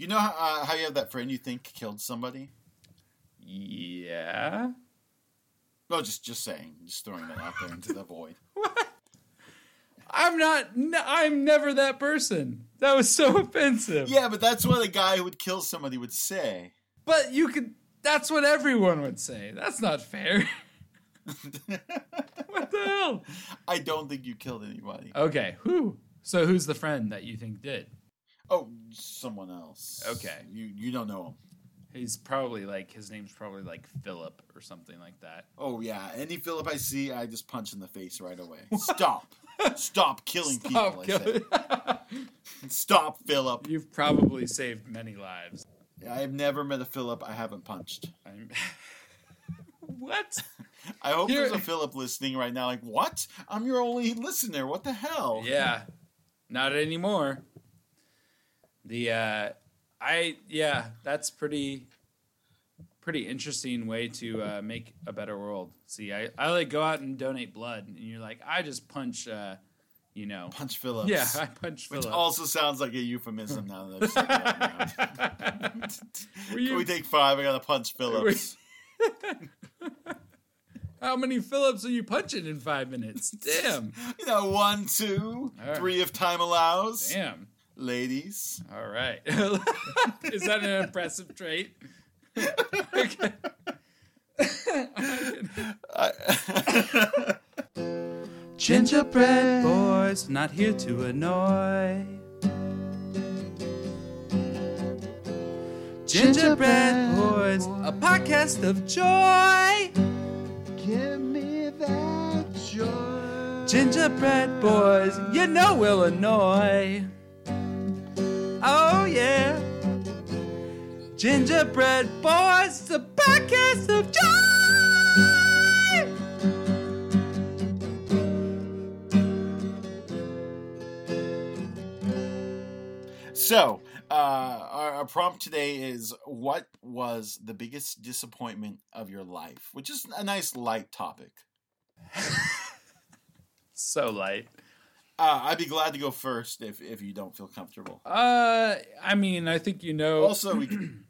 You know how, uh, how you have that friend you think killed somebody? Yeah. No, just just saying, just throwing that out there into the void. What? I'm not. n- I'm never that person. That was so offensive. Yeah, but that's what a guy who would kill somebody would say. But you could. That's what everyone would say. That's not fair. what the hell? I don't think you killed anybody. Okay. Who? So who's the friend that you think did? Oh, someone else. Okay. You you don't know him. He's probably like his name's probably like Philip or something like that. Oh yeah, any Philip I see, I just punch in the face right away. Stop, stop killing Stop people. killing. I say. Stop, Philip. You've probably saved many lives. I've never met a Philip I haven't punched. I'm... what? I hope Here- there's a Philip listening right now. Like, what? I'm your only listener. What the hell? Yeah, not anymore. The uh, I yeah, that's pretty pretty interesting way to uh, make a better world. See, I I like go out and donate blood, and you're like, I just punch, uh, you know, Punch Phillips. yeah, I punch Which Philip. also sounds like a euphemism now that I've said that out loud. Were Can you- we take five? I gotta punch Phillips. How many Phillips are you punching in five minutes? Damn, You know, one, two, right. three if time allows. damn. Ladies. All right, is that an impressive trait? okay. I- Gingerbread boys, not here to annoy. Gingerbread boys, a podcast of joy. Give me that joy. Gingerbread boys, you know Illinois. Oh Gingerbread boys, the podcast of joy. So, uh, our, our prompt today is what was the biggest disappointment of your life? Which is a nice light topic. So light. Uh, I'd be glad to go first if, if you don't feel comfortable. Uh, I mean, I think you know. Also, we can,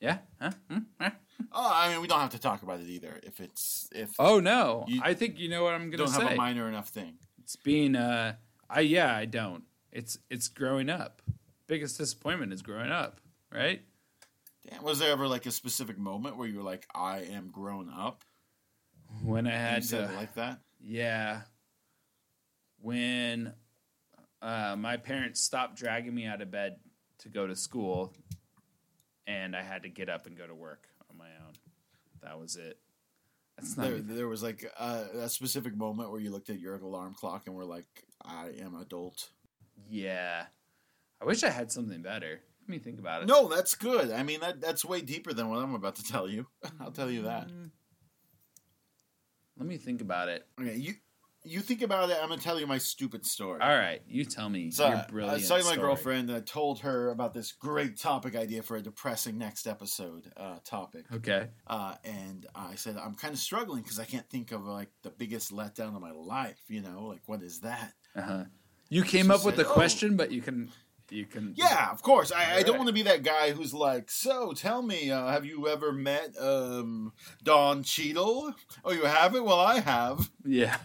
yeah. Huh? Hmm? Huh? oh, I mean, we don't have to talk about it either. If it's if Oh no, I think you know what I'm gonna don't say. have a minor enough thing. It's being uh, I yeah, I don't. It's it's growing up. Biggest disappointment is growing up, right? Damn, was there ever like a specific moment where you were like, "I am grown up"? When I had you said to, it like that. yeah. When uh, my parents stopped dragging me out of bed to go to school, and I had to get up and go to work on my own. That was it. That's not. There, even- there was like a, a specific moment where you looked at your alarm clock and were like, "I am adult." yeah. I wish I had something better. Let me think about it. No, that's good. I mean, that that's way deeper than what I'm about to tell you. I'll tell you that. Mm. Let me think about it. Okay, you you think about it. I'm gonna tell you my stupid story. All right, you tell me So your I brilliant was talking to my story. girlfriend and I told her about this great topic idea for a depressing next episode uh, topic. Okay. Uh, and I said I'm kind of struggling because I can't think of like the biggest letdown of my life. You know, like what is that? Uh huh. You came She up with said, the "Oh." question, but you can, you can. Yeah, of course. I, I don't Alright. want to be that guy who's like, so tell me, uh, have you ever met um, Don Cheadle? Oh, you haven't? Well, I have. Yeah.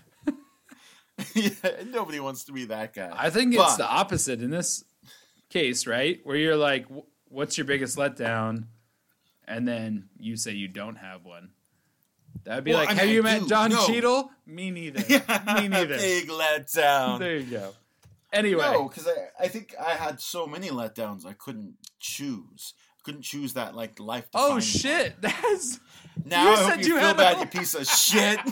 Yeah, nobody wants to be that guy. I think it's the opposite in this case, right? Where you're like, "What's your biggest letdown?" and then you say you don't have one. That'd be Well, like, I mean, "Have I you met do. John No. Cheadle?" Me neither. Me neither. Big letdown. There you go. Anyway, No, because I, I think I had so many letdowns I couldn't choose. Couldn't choose that like life. oh shit, that's. Now You I said you, you feel had bad, a- you piece of shit.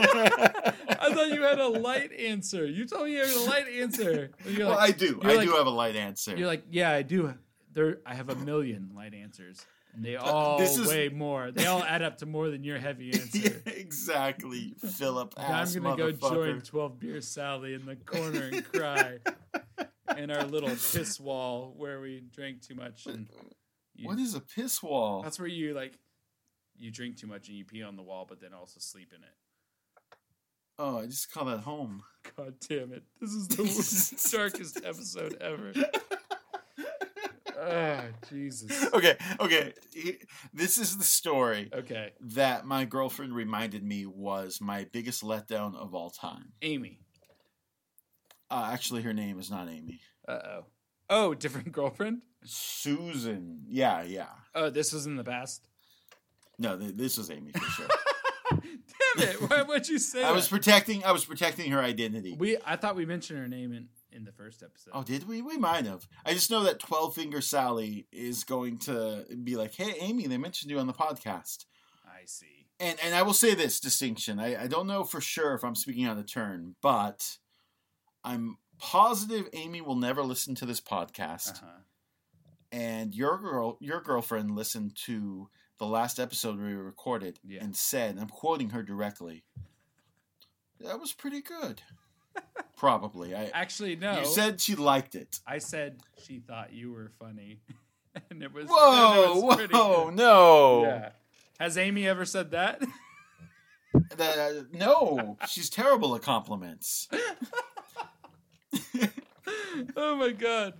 I thought you had a light answer. You told me you had a light answer. You're well, I do. I like- do have a light answer. You're like, yeah, I do. There, I have a million light answers, and they uh, all this is- weigh more. They all add up to more than your heavy Yeah, answer. exactly, Philip. I'm gonna go join Twelve Beer Sally in the corner and cry in our little piss wall where we drank too much. And you, What is a piss wall? that's where you like you drink too much and you pee on the wall, but then also sleep in it. Oh, I just call that home. God damn it! This is the worst, darkest episode ever. oh, Jesus. Okay, okay. This is the story Okay. that my girlfriend reminded me was my biggest letdown of all time. Amy. Uh, actually, her name is not Amy. Uh oh. Oh, different girlfriend? Susan. Yeah, yeah. Oh, this was in the past? No, th- this is Amy for sure. Damn it. Why would you say I was protecting. I was protecting her identity. we I thought we mentioned her name in, in the first episode. Oh, did we? We might have. I just know that Twelve Finger Sally is going to be like, "Hey, Amy, they mentioned you on the podcast." I see. And and I will say this distinction. I, I don't know for sure if I'm speaking out of turn, but I'm positive Amy will never listen to this podcast. Uh-huh. And your girl, your girlfriend, listened to the last episode we recorded Yeah. and said, "I'm quoting her directly." That was pretty good. Probably. I. Actually, no. You said she liked it. I said she thought you were funny. and it was Whoa, and it was pretty whoa, good. no. Yeah. Has Amy ever said that? That, uh, no, she's terrible at compliments. oh my god.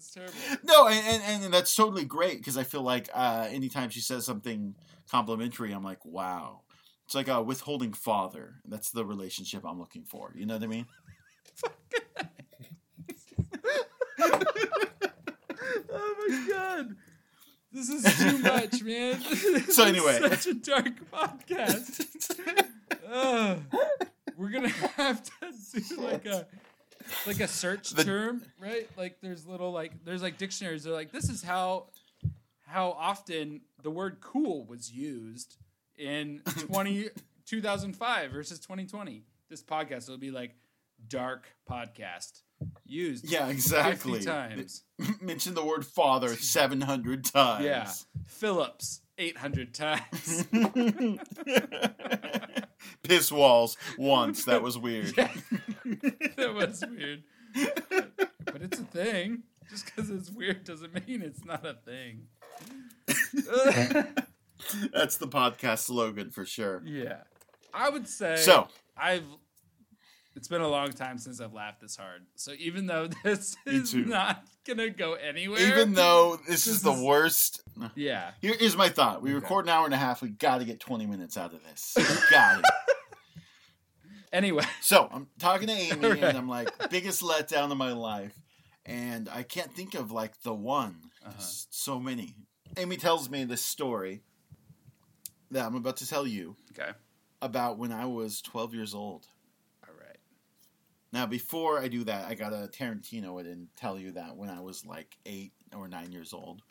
That's terrible. No, and, and, and that's totally great because I feel like uh, anytime she says something complimentary, I'm like, wow. It's like a withholding father. That's the relationship I'm looking for. You know what I mean? Oh my god. This is too much, man. This So is anyway. such a dark podcast. Ugh. we're gonna have to do like a like a search The- term, right? Like there's little like there's like dictionaries. They're like this is how how often the word cool was used in 20, 2005 versus 2020. This podcast will be like dark podcast used Yeah, exactly. 50 times. Mention the word father 700 times. Yeah. Phillips 800 times. Piss walls once. That was weird. Yeah. that was weird. But it's a thing. Just because it's weird doesn't mean it's not a thing. That's the podcast slogan for sure. yeah. I would say So, I've it's been a long time since I've laughed this hard. So even though this is not gonna go anywhere. even though this, This is the worst, Yeah. here is my thought. We Okay. record an hour and a half. We got to get 20 minutes out of this. Got it. Anyway. So I'm talking to Amy, Right. and I'm like, biggest letdown of my life, and I can't think of like the one. Uh-huh. So many. Amy tells me this story that I'm about to tell you Okay. about when I was 12 years old. Now, before I do that, I gotta Tarantino it and tell you that when I was like eight or nine years old,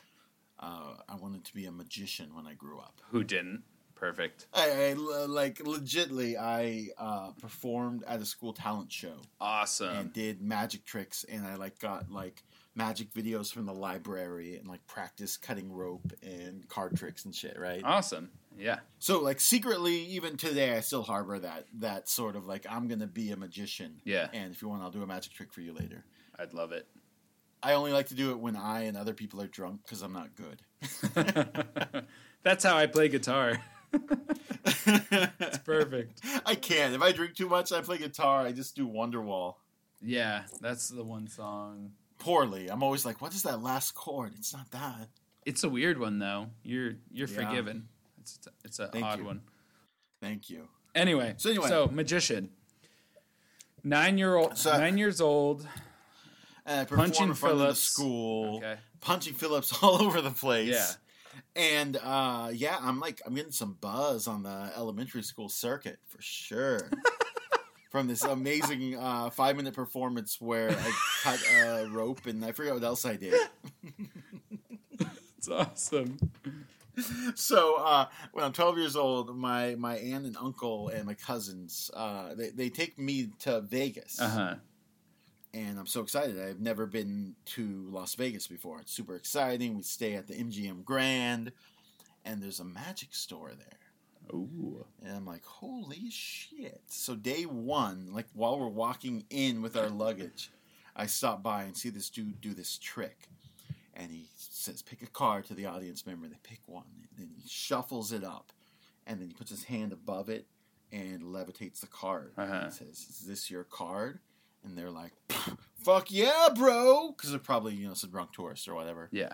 uh, I wanted to be a magician when I grew up. Who didn't? Perfect. I, I like legitly, I uh, performed at a school talent show. Awesome. and did magic tricks and I like got like magic videos from the library and like practice cutting rope and card tricks and shit, right? awesome. Yeah. So like secretly even today I still harbor that that sort of like I'm going to be a magician. Yeah. And if you want I'll do a magic trick for you later. I'd love it. I only like to do it when I and other people are drunk cuz I'm not good. That's how I play guitar. It's perfect. I can't. If I drink too much, I play guitar. I just do Wonderwall Yeah, that's the one song. poorly. I'm always like, "What is that last chord?" It's not that. It's a weird one though. You're you're Yeah. forgiven. It's it's a Thank odd you. one. Thank you. Anyway, So anyway. so magician, nine year old, So- nine years old. Performed Punching in front of the Phillips. school. Okay, punching Phillips all over the place. Yeah. And uh, yeah, I'm like I'm getting some buzz on the elementary school circuit for sure. From this amazing uh, five minute performance where I cut a rope and I forgot what else I did. it's awesome. So uh, when I'm 12 years old, my my aunt and uncle and my cousins uh, they they take me to Vegas, Uh huh. and I'm so excited. I've never been to Las Vegas before. It's super exciting. We stay at the MGM Grand, and there's a magic store there. Ooh. And I'm like, holy shit. So, day one, like while we're walking in with our luggage, I stop by and see this dude do this trick. Says, pick a card to the audience member. They pick one. And then he shuffles it up. And then he puts his hand above it and levitates the card. Uh-huh. And says, Is this your card? And they're like, Fuck yeah, bro. Because they're probably, you know, some drunk tourists or whatever. Yeah.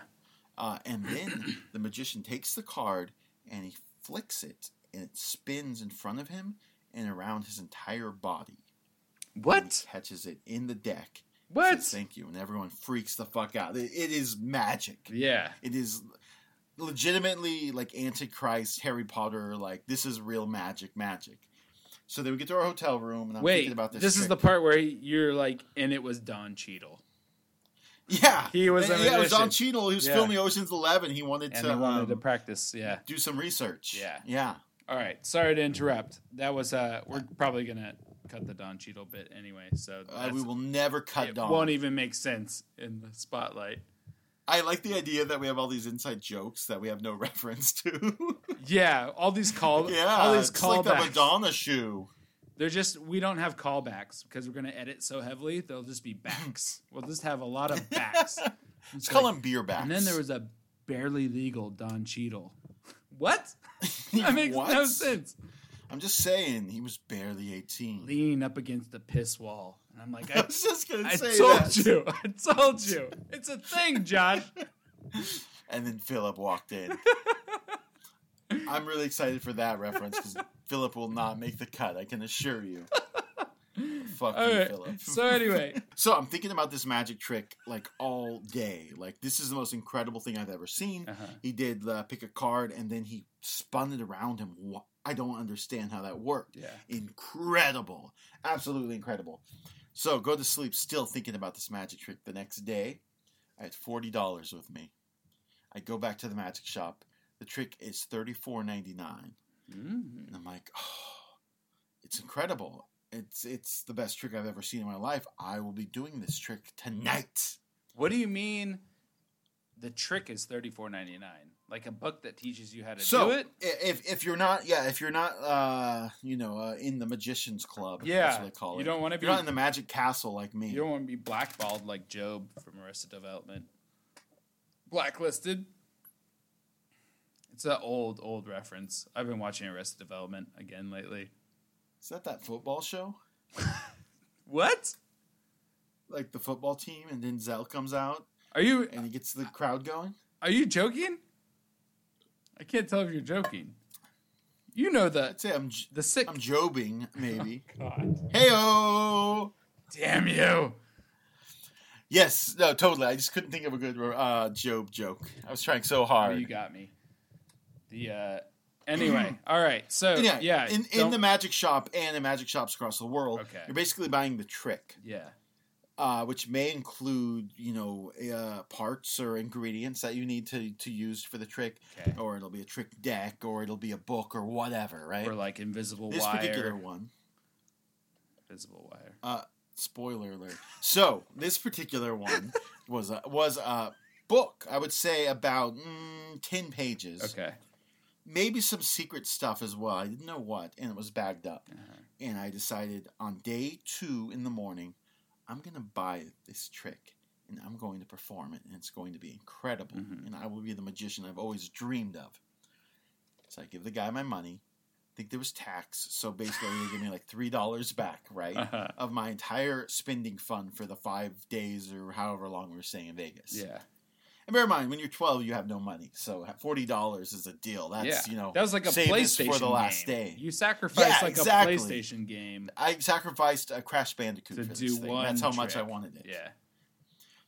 Uh, and then the magician takes the card and he flicks it, and it spins in front of him and around his entire body. What? he catches it in the deck. What? Says, Thank you, and everyone freaks the fuck out. It- it is magic. Yeah. It is legitimately like Antichrist, Harry Potter. Like this is real magic, magic. So then we get to our hotel room, and I'm Wait, thinking about this. this is the part where you're like, and it was Don Cheadle, yeah. He was a yeah. It was Don. Cheadle. He was Yeah. filming Ocean's Eleven. He wanted and to, he wanted to um, practice. Yeah. do some research. Yeah. yeah. All right. Sorry to interrupt. That was uh, we're probably gonna cut the Don Cheadle bit anyway, so Uh, we will never cut it Don. won't even make sense in the spotlight. I like the idea that we have all these inside jokes that we have no reference to. Yeah, all these call, yeah, all these it's like the. Madonna shoe. They're just we don't have callbacks because we're gonna edit so heavily. They'll just be backs. we'll just have a lot of backs. Let's call like- them beer backs. And then there was a barely legal Don Cheadle. What? That makes What? no sense. I'm just saying, he was barely 18. Leaning up against the piss wall, and I'm like, I I, was just gonna say I told that. you, I told you, it's a thing, Josh. And then Philip walked in. I'm really excited for that reference because Philip will not make the cut. I can assure you. Fuck All you, right. Philip. So anyway, So I'm thinking about this magic trick like all day. Like this is the most incredible thing I've ever seen. uh-huh. He did uh, pick a card and then he spun it around him. I don't understand how that worked. yeah, Incredible, absolutely incredible. So go to sleep still thinking about this magic trick. The next day, I had forty dollars with me. I go back to the magic shop. The trick is thirty four ninety nine. Mm. And I'm like, oh, it's incredible. It's it's the best trick I've ever seen in my life. I will be doing this trick tonight. What do you mean? The trick is thirty four ninety nine, like a book that teaches you how to So do it. if if you're not yeah if you're not uh you know uh, in the magician's club Yeah, they call you it. don't want to be. you're not in the magic castle like me. You don't want to be blackballed like GOB from Arrested Development. Blacklisted. It's an old, old reference. I've been watching Arrested Development again lately. Is that that football show? What? Like the football team, and then Zell comes out Are you and he gets the crowd going. are you joking? I can't tell if you're joking. You know that. I'd say I'm j- the sick. I'm jobing maybe. God Heyo. damn you! Yes, no, totally. I just couldn't think of a good uh, GOB joke. I was trying so Oh, hard. you got me. The uh. Anyway, all right. So yeah, yeah, in, in don't- the magic shop and in magic shops across the world, Okay. you're basically buying the trick, yeah. Uh, which may include you know uh, parts or ingredients that you need to to use for the trick, Okay. or it'll be a trick deck, or it'll be a book, or whatever. Right? Or like invisible this wire. particular one. Invisible wire. Uh, spoiler alert. So this particular one was a, was a book. I would say about mm, ten pages. Okay. Maybe some secret stuff as well. I didn't know what, and it was bagged up. Uh-huh. And I decided on day two in the morning, I'm gonna buy this trick and I'm going to perform it, and it's going to be incredible. Mhm. And I will be the magician I've always dreamed of. So I give the guy my money. I think there was tax, so basically they give me like three dollars back, right? Uh-huh. of my entire spending fund for the five days or however long we were staying in Vegas. Yeah. And bear in mind, when you're 12, you have no money, so forty dollars is a deal. That's yeah. you know that was like a PlayStation for the last game. day. You sacrificed Yeah, like exactly. a PlayStation game. I sacrificed a Crash Bandicoot To do thing. one That's how much I wanted it. Yeah.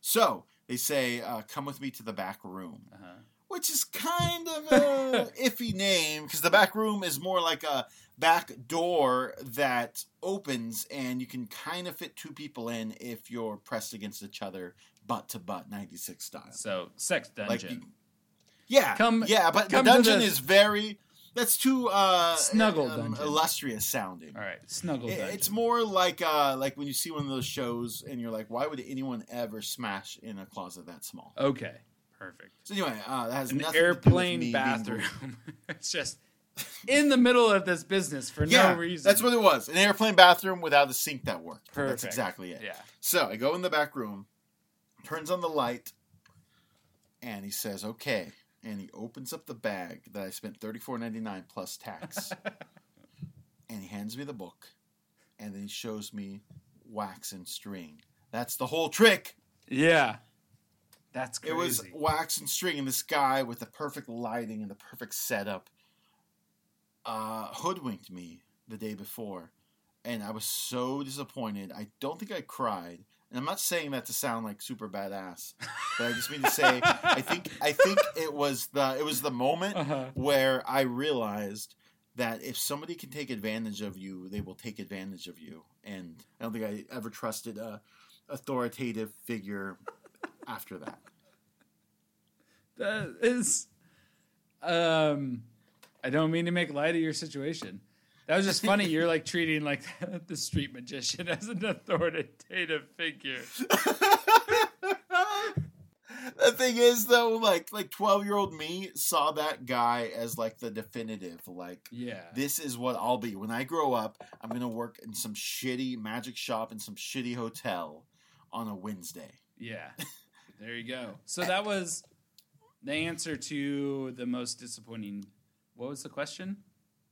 So they say, uh, "Come with me to the back room," Uh-huh. which is kind of a iffy name because the back room is more like a back door that opens and you can kind of fit two people in if you're pressed against each other, butt to butt, '96 style. So sex dungeon. you- yeah, Come- yeah, but come the dungeon the- is very. That's too uh, Snuggle um, dungeon. illustrious sounding. All right. Snuggle It-. It's more like uh, like when you see one of those shows and you're like, why would anyone ever smash in a closet that small? okay. Perfect. So anyway, uh, that has An nothing to do with me airplane bathroom. it's just in the middle of this business for Yeah, no reason. that's what it was. An airplane bathroom without a sink that worked. Perfect. That's exactly it. Yeah. So I go in the back room, turns on the light, and he says, "Okay." And he opens up the bag that I spent thirty four ninety nine plus tax, and he hands me the book, and then he shows me wax and string. That's the whole trick. Yeah. That's crazy. It was wax and string, and this guy with the perfect lighting and the perfect setup uh, hoodwinked me the day before, and I was so disappointed. I don't think I cried, and I'm not saying that to sound like super badass, but I just mean to say I think I think it was the it was the moment uh-huh. where I realized that if somebody can take advantage of you, they will take advantage of you, and I don't think I ever trusted a authoritative figure after that. That is, um, I don't mean to make light of your situation. That was just funny. You're like treating like the street magician as an authoritative figure. the thing is though like like 12 year old me saw that guy as like the definitive like Yeah. this is what i'll be when i grow up i'm gonna work in some shitty magic shop in some shitty hotel on a wednesday Yeah. There you go. So that was the answer to the most disappointing. What was the question?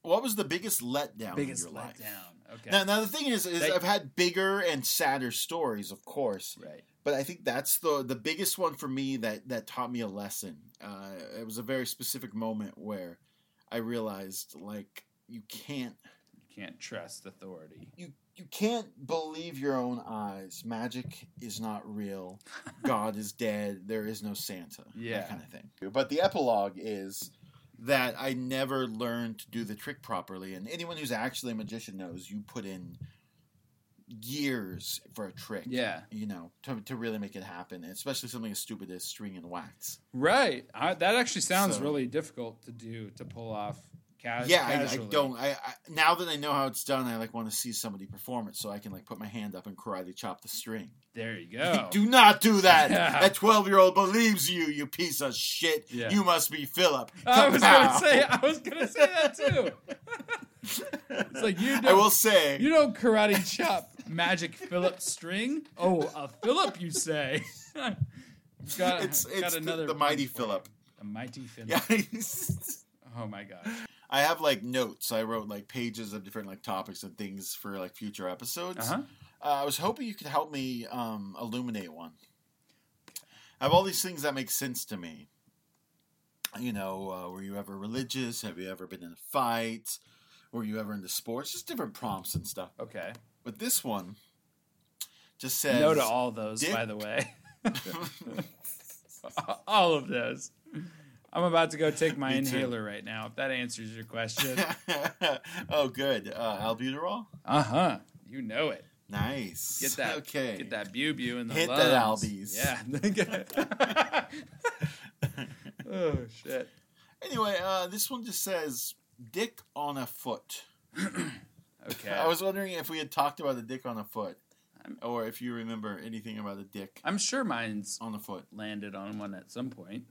What was the biggest letdown Biggest in your life letdown. Okay. now, now the thing is, is That- I've had bigger and sadder stories, of course, right. but I think that's the the biggest one for me that that taught me a lesson. Uh, it was a very specific moment where I realized like you can't You can't trust authority. you you can't believe your own eyes. Magic is not real. God is dead. There is no Santa. Yeah. that kind of thing. But the epilogue is that I never learned to do the trick properly. And anyone who's actually a magician knows you put in years for a trick. Yeah. You know, to, to really make it happen, especially something as stupid as string and wax. Right. I, that actually sounds So- really difficult to do to pull off yeah, I, I don't. I, I now that I know how it's done, I like want to see somebody perform it so I can like put my hand up and karate chop the string. There you go. Do not do that. Yeah. That twelve year old believes you, you piece of shit. Yeah. You must be Philip. I was gonna say. I was gonna say that too. it's like you I don't. will say. You don't karate chop magic Philip string. Oh, a Philip, you say? got, it's got it's the, another the one mighty. Philip. A mighty Philip. Yeah. Oh my gosh. I have like notes. I wrote like pages of different like topics and things for like future episodes. Uh huh. Uh, I was hoping you could help me um, illuminate one. I have all these things that make sense to me. You know, uh, were you ever religious? Have you ever been in a fight? Were you ever into sports? Just different prompts and stuff. Okay. But this one just says no to all those, Dick- by the way. all of those. I'm about to go take my Me too. inhaler right now. If that answers your question. oh, good. Uh, albuterol. Uh huh. You know it. Nice. Get that. Okay. Get that bew bew in the Hit lungs. that Albies. Yeah. oh shit. Anyway, uh, this one just says "dick on a foot." Okay. I was wondering if we had talked about the dick on a foot, I'm- or if you remember anything about the dick I'm sure mine's on a foot. landed on one at some point.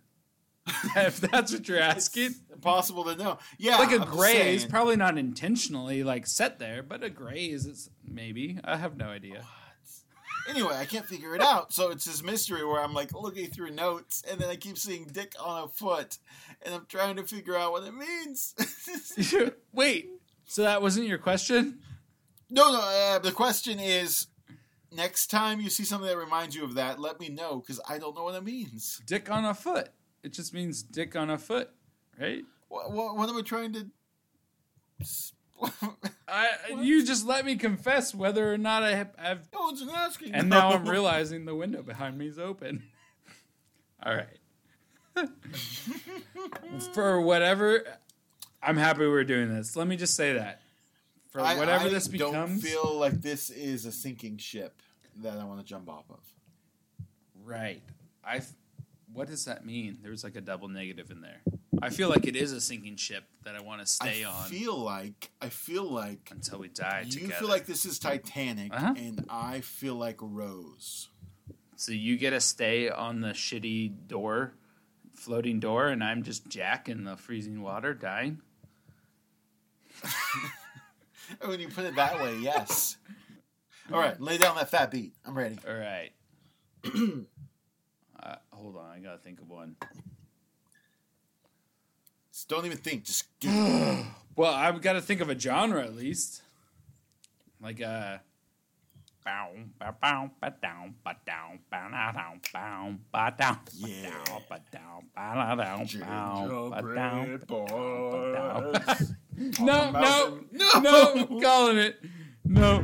if that's what you're asking. Impossible to know. Yeah, like a I'm graze, saying. probably not intentionally like set there, but a graze is maybe. I have no idea. Anyway, I can't figure it out. So it's this mystery where I'm like looking through notes, and then I keep seeing "dick on a foot," and I'm trying to figure out what it means. Wait, so that wasn't your question? no, no. Uh, the question is, next time you see something that reminds you of that, let me know because I don't know what it means. Dick on a foot. It just means dick on a foot, right? What, what, what am I trying to? I you just let me confess whether or not I have, I've No one's asking. and now I'm realizing the window behind me is open. All right. For whatever, I'm happy we're doing this. Let me just say that. For I- whatever I this becomes, don't feel like this is a sinking ship that I want to jump off of. right? I. What does that mean? There's like a double negative in there. I feel like it is a sinking ship that I want to stay I on I feel like I feel like until we die you together. feel like this is Titanic, Uh-huh. and I feel like Rose. so you get to stay on the shitty door, floating door, and I'm just Jack in the freezing water, dying. When you put it that way, yes. All right, lay down that fat beat. I'm ready. All right. uh, hold on, I gotta think of one. Just don't even think. Just do. Well, I've got to think of a genre at least. Like uh Yeah. down, ba down, ba na down, bow, ba down. Gingerbread boys. No, no, no, no, calling it. No.